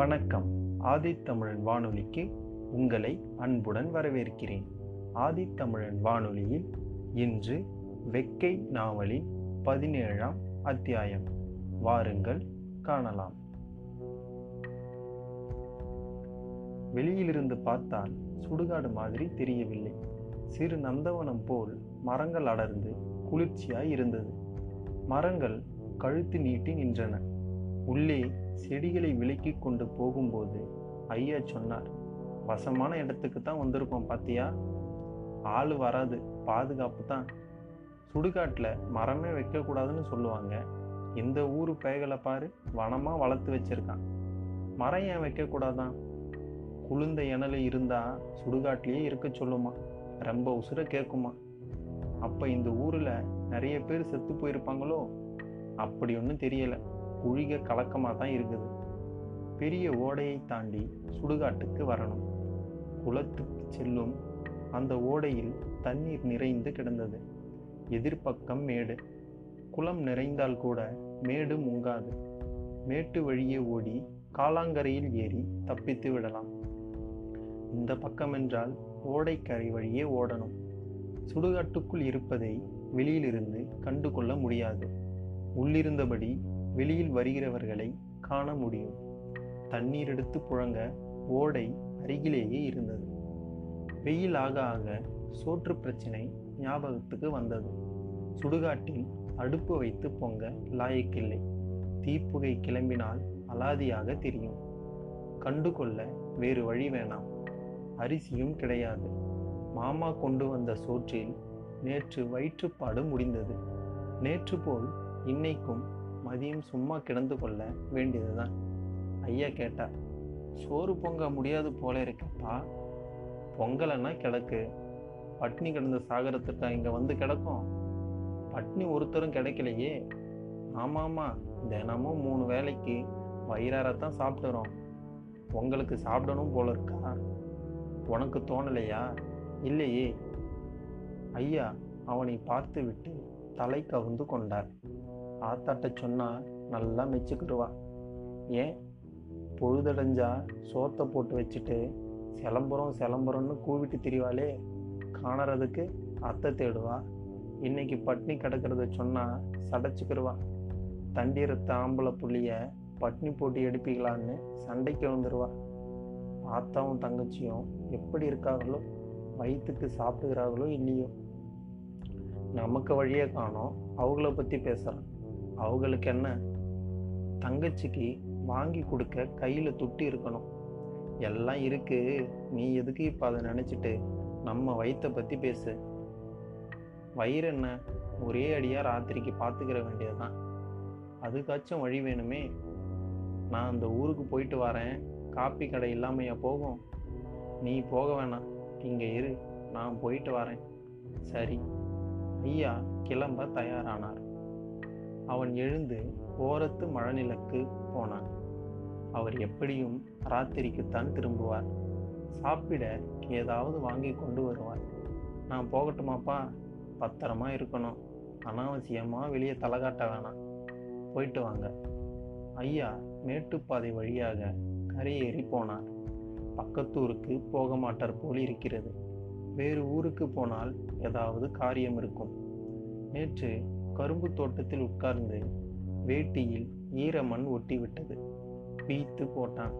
வணக்கம். ஆதித்தமிழன் வானொலிக்கு உங்களை அன்புடன் வரவேற்கிறேன். ஆதித்தமிழன் வானொலியில் இன்று வெக்கை நாவலின் பதினேழாம் அத்தியாயம். வாருங்கள் காணலாம். வெளியிலிருந்து பார்த்தால் சுடுகாடு மாதிரி தெரியவில்லை. சிறு நந்தவனம் போல் மரங்கள் அடர்ந்து குளிர்ச்சியாய் இருந்தது. மரங்கள் கழுத்து நீட்டி நின்றன. உள்ளே செடிகளை விலக்கி கொண்டு போகும்போது ஐயா சொன்னார் வசமான இடத்துக்கு தான் வந்திருக்கோம் பாத்தியா? ஆள் வராது பாதுகாப்பு தான். சுடுகாட்டில் மரமே வைக்கக்கூடாதுன்னு சொல்லுவாங்க. இந்த ஊர் பேகலை பாரு வனமாக வளர்த்து வச்சிருக்கான். மரம் ஏன் வைக்கக்கூடாதான்? குளிர்ந்த இணல் இருந்தால் சுடுகாட்டிலேயே இருக்க சொல்லுமா. ரொம்ப உசுர கேட்குமா அப்போ இந்த ஊரில் நிறைய பேர் செத்து போயிருப்பாங்களோ? அப்படி ஒன்றும் தெரியலை. குழிக கலக்கமாக தான் இருக்குது. பெரிய ஓடையை தாண்டி சுடுகாட்டுக்கு வரணும். குளத்துக்கு செல்லும் அந்த ஓடையில் தண்ணீர் நிறைந்து கிடந்தது. எதிர்ப்பக்கம் மேடு. குளம் நிறைந்தால் கூட மேடு முங்காது. மேட்டு வழியே ஓடி காலாங்கரையில் ஏறி தப்பித்து விடலாம். இந்த பக்கம் என்றால் ஓடைக்கரை வழியே ஓடணும். சுடுகாட்டுக்குள் இருப்பதை வெளியிலிருந்து கண்டு கொள்ள முடியாது. உள்ளிருந்தபடி வெளியில் வருகிறவர்களை காண முடியும். தண்ணீர் எடுத்து புழங்க ஓடை அருகிலேயே இருந்தது. வெயில் ஆக ஆக சோற்று பிரச்சனை ஞாபகத்துக்கு வந்தது. சுடுகாட்டில் அடுப்பு வைத்து பொங்க லாயக்கில்லை. தீப்புகை கிளம்பினால் அலாதியாக தெரியும். கண்டுகொள்ள வேறு வழி வேணாம். அரிசியும் கிடையாது. மாமா கொண்டு வந்த சோற்றில் நேற்று வயிற்றுப்பாடு முடிந்தது. நேற்று போல் இன்னைக்கும் மதியம் சும்மா கிடந்து கொள்ள வேண்டியதுதான். ஐயா கேட்டார் சோறு பொங்க முடியாது போல இருக்கப்பா. பொங்கலைன்னா கிடக்கு. பட்னி கிடந்த சாகரத்துக்கா இங்கே வந்து கிடக்கும். பட்னி ஒருத்தரும் கிடைக்கலையே. ஆமாம்மா தினமும் மூணு வேலைக்கு வயிறாரத்தான் சாப்பிட்டுறோம் உங்களுக்கு சாப்பிடணும் போல இருக்கா? உனக்கு தோணலையா? இல்லையே. ஐயா அவனை பார்த்து விட்டு தலை கவுந்து கொண்டார். ஆத்தாட்ட சொன்னால் நல்லா மெச்சுக்கிடுவா. ஏன்? பொழுதடைஞ்சா சோத்தை போட்டு வச்சுட்டு சிலம்புறம் சிலம்புறம்னு கூவிட்டு திரிவாளே. காணறதுக்கு அத்தை தேடுவா. இன்னைக்கு பட்னி கிடக்கிறத சொன்னால் சடைச்சிக்கிடுவா தண்டீரத்த ஆம்பளை புள்ளிய பட்னி போட்டு எடுப்பீங்களான்னு சண்டைக்கு வந்துடுவா ஆத்தாவும் தங்கச்சியும் எப்படி இருக்காங்களோ வயிற்றுக்கு சாப்பிடுகிறார்களோ இல்லையோ. நமக்கு வழியே காணோம். அவங்கள பற்றி பேசுகிறோம் அவங்களுக்கு என்ன? தங்கச்சிக்கு வாங்கி கொடுக்க கையில் துட்டி இருக்கணும். எல்லாம் இருக்கு. நீ எதுக்கு இப்போ அதை நினச்சிட்டு? நம்ம வயிற்றை பற்றி பேசு. வயிறு என்ன? ஒரே அடியாக ராத்திரிக்கு பார்த்துக்கிற வேண்டியதுதான். அதுக்காச்சும் வழி வேணுமே? நான் அந்த ஊருக்கு போயிட்டு வரேன். காப்பி கடை இல்லாமையா போகும்? நீ போக வேணாம். இங்கே இரு. நான் போயிட்டு வரேன். சரி. ஐயா கிளம்ப தயாரானார். அவன் எழுந்து ஓரத்து மழநிலக்கு போனான். அவர் எப்படியும் ராத்திரிக்குத்தான் திரும்புவார். சாப்பிட ஏதாவது வாங்கி கொண்டு வருவார். நான் போகட்டுமாப்பா? பத்திரமா இருக்கணும். அனாவசியமாக வெளியே தலை காட்ட வேணாம். போயிட்டு வாங்க. ஐயா மேட்டுப்பாதை வழியாக கரையேறி போனார். பக்கத்தூருக்கு போக மாட்டார் போல் இருக்கிறது. வேறு ஊருக்கு போனால் ஏதாவது காரியம் இருக்கும். நேற்று கரும்பு தோட்டத்தில் உட்கார்ந்து வேட்டியில் ஈர மண் ஒட்டிவிட்டது. பீத்து போட்டான்.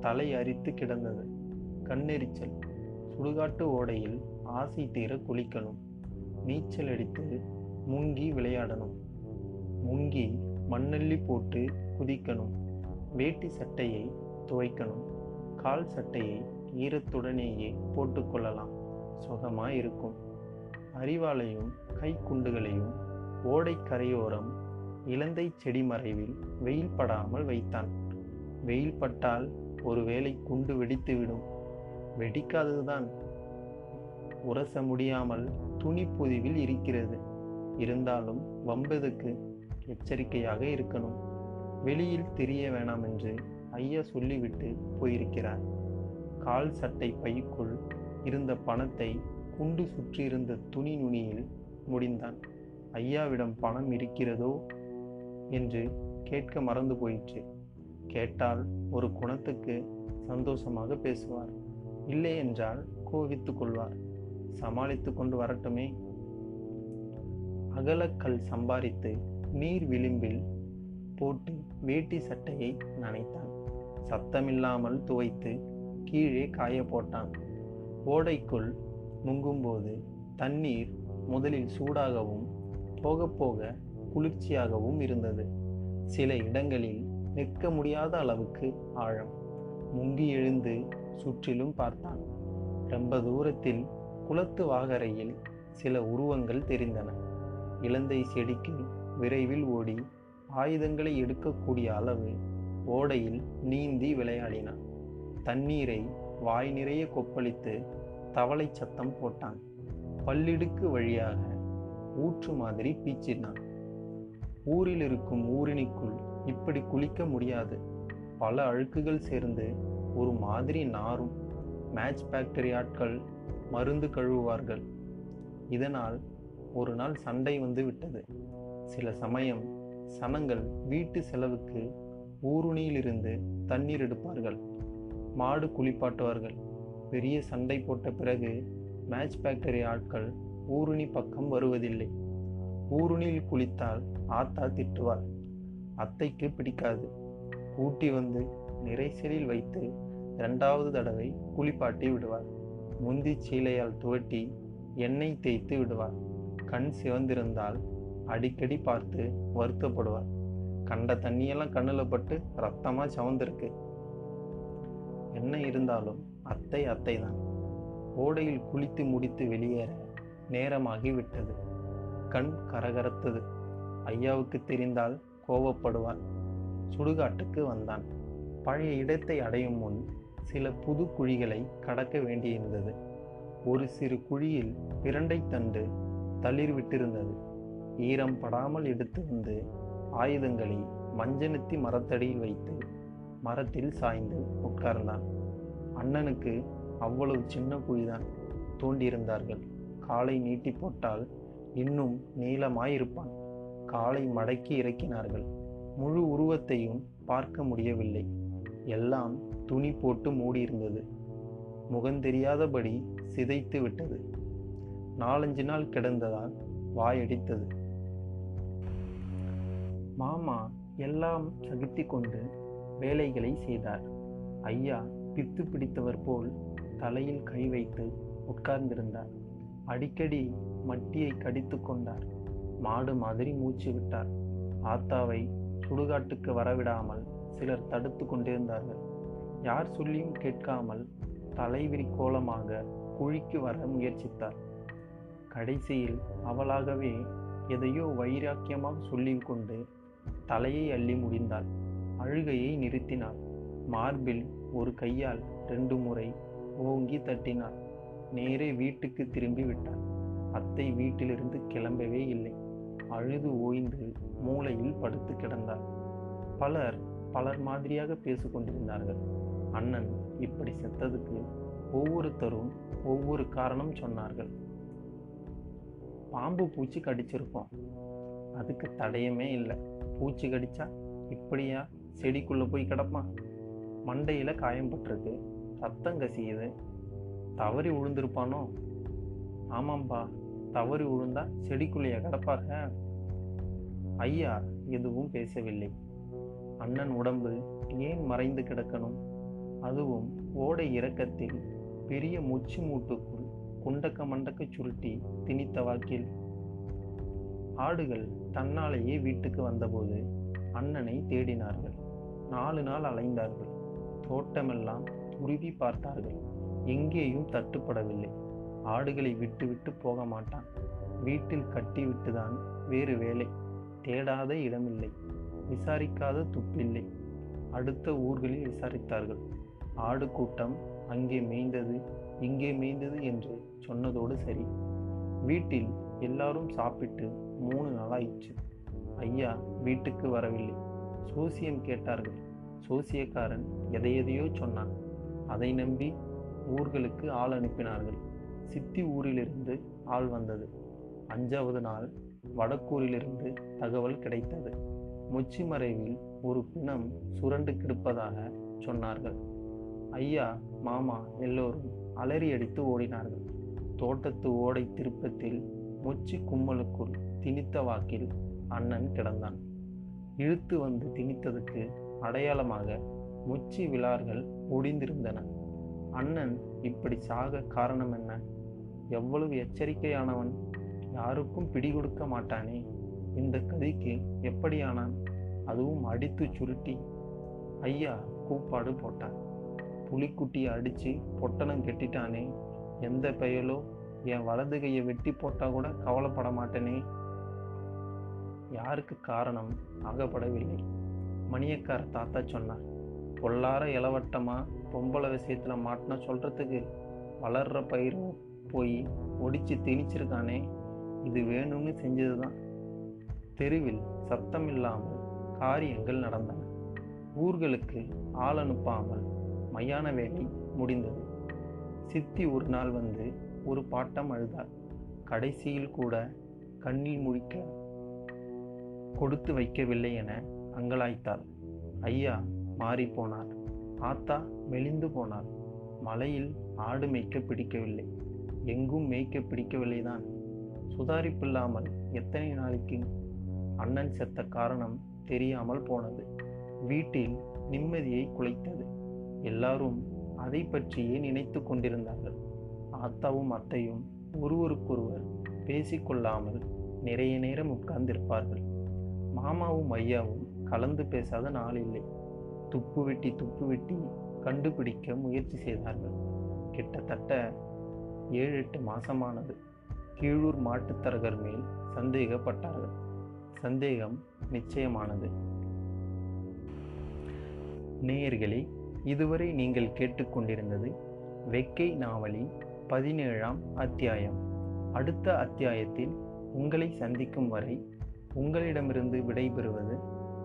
தலை அரித்து கிடந்தது. கண்ணெரிச்சல். சுடுகாட்டு ஓடையில் ஆசை தீர குளிக்கணும். நீச்சல் அடித்து முங்கி விளையாடணும். முங்கி மண்ணள்ளி போட்டு குதிக்கணும். வேட்டி சட்டையை துவைக்கணும். கால் சட்டையை ஈரத்துடனேயே போட்டுக்கொள்ளலாம். சுகமாக இருக்கும். அறிவாளையும் கைக்குண்டுகளையும் ஓடை கரையோரம் இலந்தை செடி மறைவில் வெயில் படாமல் வைத்தான். வெயில் பட்டால் ஒருவேளை குண்டு வெடித்துவிடும் வெடிக்காததுதான். உரச முடியாமல் துணி பொதிவில் இருக்கிறது. இருந்தாலும் வம்பதுக்கு எச்சரிக்கையாக இருக்கணும். வெளியில் தெரிய வேணாம் என்று ஐயா சொல்லிவிட்டு போயிருக்கிறார். கால் சட்டை பைக்குள் இருந்த பணத்தை குண்டு சுற்றியிருந்த துணி நுனியில் முடிந்தான். ஐயாவிடம் பணம் இருக்கிறதோ என்று கேட்க மறந்து போயிற்று. கேட்டால் ஒரு குணத்துக்கு சந்தோஷமாக பேசுவார். இல்லை என்றால் கோவித்து கொள்வார். சமாளித்து கொண்டு வரட்டுமே. அகலக்கல் சம்பாதித்து நீர் விளிம்பில் போட்டு வேட்டி சட்டையை நனைத்தான். சத்தமில்லாமல் துவைத்து கீழே காய போட்டான். ஓடைக்குள் முங்கும்போது தண்ணீர் முதலில் சூடாகவும் போக போக குளிர்ச்சியாகவும் இருந்தது. சில இடங்களில் நிற்க முடியாத அளவுக்கு ஆழம். முங்கி எழுந்து சுற்றிலும் பார்த்தான். ரொம்ப தூரத்தில் குளத்து வாகரையில் சில உருவங்கள் தெரிந்தன. இலந்தை செடிக்கு விரைவில் ஓடி ஆயுதங்களை எடுக்கக்கூடிய அளவு ஓடையில் நீந்தி விளையாடினான் தண்ணீரை வாய் நிறைய கொப்பளித்து தவளை சத்தம் போட்டான். பல்லிடுக்கு வழியாக ஊற்று மாதிரி பீச்சினான். ஊரில் இருக்கும் ஊரினிக்குள் இப்படி குளிக்க முடியாது. பல அழுக்குகள் சேர்ந்து ஒரு மாதிரி நாரும். மேட்ச் ஃபேக்டரி ஆட்கள் மருந்து கழுவுவார்கள். இதனால் ஒரு நாள் சண்டை வந்து விட்டது. சில சமயம் சனங்கள் வீட்டு செலவுக்கு ஊருணியிலிருந்து தண்ணீர் எடுப்பார்கள். மாடு குளிப்பாட்டுவார்கள். பெரிய சண்டை போட்ட பிறகு மேட்ச் ஃபேக்டரி ஆட்கள் ஊருணி பக்கம் வருவதில்லை. ஊருணியில் குளித்தால் ஆத்தா திட்டுவாள். அத்தைக்கு பிடிக்காது. கூட்டி வந்து நிறைசலில் வைத்து இரண்டாவது தடவை குளிப்பாட்டி விடுவார் முந்தி சீலையால் துவட்டி எண்ணெய் தேய்த்து விடுவார் கண் சிவந்திருந்தால் அடிக்கடி பார்த்து வருத்தப்படுவார் கண்ட தண்ணியெல்லாம் கண்ணில் பட்டு ரத்தமாக சவந்திருக்கு. என்ன இருந்தாலும் அத்தை அத்தை தான் ஓடையில் குளித்து முடித்து வெளியேற நேரமாகி விட்டது கண் கரகரத்தது. ஐயாவுக்கு தெரிந்தால் கோபப்படுவார் சுடுகாட்டுக்கு வந்தான். பழைய இடத்தை அடையும் முன் சில புது குழிகளை கடக்க வேண்டியிருந்தது. ஒரு சிறு குழியில் பிரண்டை தண்டு தளிர் விட்டிருந்தது ஈரம் படாமல் எடுத்து வந்து ஆயுதங்களை மஞ்சனத்தி மரத்தடியில் வைத்து மரத்தில் சாய்ந்து உட்கார்ந்தான். அண்ணனுக்கு அவ்வளவு சின்ன குழிதான் தோண்டியிருந்தார்கள் காலை நீட்டி போட்டால் இன்னும் நீளமாயிருப்பான். காலை மடக்கி இறக்கினார்கள். முழு உருவத்தையும் பார்க்க முடியவில்லை. எல்லாம் துணி போட்டு மூடியிருந்தது. முகந்தெரியாதபடி சிதைத்து விட்டது. நாலஞ்சு நாள் கிடந்ததால் வாயடித்தது. மாமா எல்லாம் சகித்து கொண்டு வேலைகளை செய்தார். ஐயா பித்து பிடித்தவர் போல் தலையில் கை வைத்து உட்கார்ந்திருந்தார். அடிக்கடி மட்டியை கடித்து கொண்டார். மாடு மாதிரி மூச்சு விட்டார். ஆத்தாவை சுடுகாட்டுக்கு வரவிடாமல் சிலர் தடுத்து கொண்டிருந்தார்கள். யார் சொல்லியும் கேட்காமல் தலைவிரி கோலமாக குழிக்கு வர முயற்சித்தார். கடைசியில் அவளாகவே எதையோ வைராக்கியமாக சொல்லிக்கொண்டு தலையை அள்ளி முடிந்தாள். அழுகையை நிறுத்தினாள். மார்பில் ஒரு கையால் ரெண்டு முறை ஓங்கி தட்டினாள். நேரே வீட்டுக்கு திரும்பி விட்டார் அத்தை வீட்டிலிருந்து கிளம்பவே இல்லை. அழுது ஓய்ந்து மூளையில் படுத்து கிடந்தார் பலர் பலர் மாதிரியாக பேசிக்கொண்டிருந்தார்கள் அண்ணன் இப்படி செத்ததுக்கு ஒவ்வொருத்தரும் ஒவ்வொரு காரணம் சொன்னார்கள். பாம்பு பூச்சி கடிச்சிருக்கோம். அதுக்கு தடையமே இல்லை. பூச்சி கடிச்சா இப்படியா? செடிக்குள்ளே போய் கிடப்பான். மண்டையில் காயம் பட்டிருக்கு. ரத்தம் கசியுது. தவறி விழுந்திருப்பானோ ஆமாம்பா தவறி விழுந்தா செடிக்குள்ளேயே கிடப்பாங்க ஐயா எதுவும் பேசவில்லை. அண்ணன் உடம்பு ஏன் மறைந்து கிடக்கணும்? அதுவும் ஓடை இறக்கத்தில் பெரிய முச்சு மூட்டுக்குள் குண்டக்க மண்டக்க சுருட்டி திணித்த வாக்கில். ஆடுகள் தன்னாலேயே வீட்டுக்கு வந்தபோது அண்ணனை தேடினார்கள். நாலு நாள் அலைந்தார்கள். தோட்டமெல்லாம் உருவி பார்த்தார்கள். எங்கேயும் தட்டுப்படவில்லை. ஆடுகளை விட்டு விட்டு போக மாட்டான். வீட்டில் கட்டிவிட்டுதான் வேறு வேலை. தேடாத இடமில்லை. விசாரிக்காத துப்பில்லை. அடுத்த ஊர்களில் விசாரித்தார்கள். ஆடு கூட்டம் அங்கே மேய்ந்தது இங்கே மேய்ந்தது என்று சொன்னதோடு சரி. வீட்டில் எல்லாரும் சாப்பிட்டு மூணு நாளாயிற்று. ஐயா வீட்டுக்கு வரவில்லை. சோசியம் கேட்டார்கள். சோசியக்காரன் எதையெதையோ சொன்னான். அதை நம்பி ஊர்களுக்கு ஆள் அனுப்பினார்கள். சித்தி ஊரிலிருந்து ஆள் வந்தது. அஞ்சாவது நாள் வடக்கூரிலிருந்து தகவல் கிடைத்தது. முச்சி மறைவில் ஒரு பிணம் சுரண்டு கிடப்பதாக சொன்னார்கள். ஐயா மாமா எல்லோரும் அலறி அடித்து ஓடினார்கள். தோட்டத்து ஓடை திருப்பத்தில் முச்சி கும்மலுக்குள் திணித்த வாக்கில் அண்ணன் கிடந்தான். இழுத்து வந்து திணித்ததுக்கு அடையாளமாக முச்சி விழார்கள் ஒடிந்திருந்தன. அண்ணன் இப்படி சாக காரணம் என்ன? எவ்வளவு எச்சரிக்கையானவன்? யாருக்கும் பிடி கொடுக்க மாட்டானே. இந்த கதிக்கு எப்படியானான்? அதுவும் அடித்து சுருட்டி. ஐயா கூப்பாடு போட்டான் புலிக்குட்டியை அடித்து பொட்டணம் கெட்டிட்டானே. எந்த பெயலோ என் வலது கையை வெட்டி போட்டால் கூட கவலைப்பட மாட்டேனே. யாருக்கு காரணம்? ஆகப்படவில்லை. மணியக்கார தாத்தா சொன்னார். பொல்லார இளவட்டமா? பொம்பளை விஷயத்தில் மாட்டினா சொல்கிறதுக்கு வளர்கிற பயிர் போய் ஒடிச்சு திணிச்சிருக்கானே இது வேணும்னு செஞ்சது தான் தெருவில் சத்தம் இல்லாமல் காரியங்கள் நடந்தன. ஊர்களுக்கு ஆள் அனுப்பாமல் மையான வேலை முடிந்தது. சித்தி ஒரு நாள் வந்து ஒரு பாட்டம் அழுதார் கடைசியில் கூட கண்ணில் முழிக்க கொடுத்து வைக்கவில்லை என அங்கலாய்த்தாள். ஐயா மாறி போனார். ஆத்தா மெலிந்து போனார் மலையில் ஆடு மேய்க்க பிடிக்கவில்லை. எங்கும் மேய்க்க பிடிக்கவில்லைதான். சுதாரிப்பில்லாமல் எத்தனை நாளைக்கு அண்ணன் செத்த காரணம் தெரியாமல் போனது. வீட்டில் நிம்மதியை குலைத்தது. எல்லாரும் அதை பற்றியே நினைத்து கொண்டிருந்தார்கள். ஆத்தாவும் அத்தையும் ஒருவருக்கொருவர் பேசிக்கொள்ளாமல் நிறைய நேரம் உட்கார்ந்திருப்பார்கள். மாமாவும் ஐயாவும் கலந்து பேசாத நாள் இல்லை. துப்பு வெட்டி துப்பு வெட்டி கண்டுபிடிக்க முயற்சி செய்தார்கள். கிட்டத்தட்ட ஏழு எட்டு மாசமானது. கீழூர் மாட்டுத்தரகர் மேல் சந்தேகப்பட்டார்கள். சந்தேகம் நிச்சயமானது. நேயர்களே இதுவரை நீங்கள் கேட்டுக்கொண்டிருந்தது வெக்கை நாவலின் பதினேழாம் அத்தியாயம். அடுத்த அத்தியாயத்தில் உங்களை சந்திக்கும் வரை உங்களிடமிருந்து விடைபெறுவது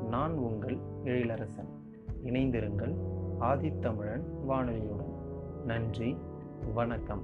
நான் உங்கள் எழிலரசன். இணைந்திருங்கள் ஆதித்தமிழன் வானொலியுடன். நன்றி வணக்கம்.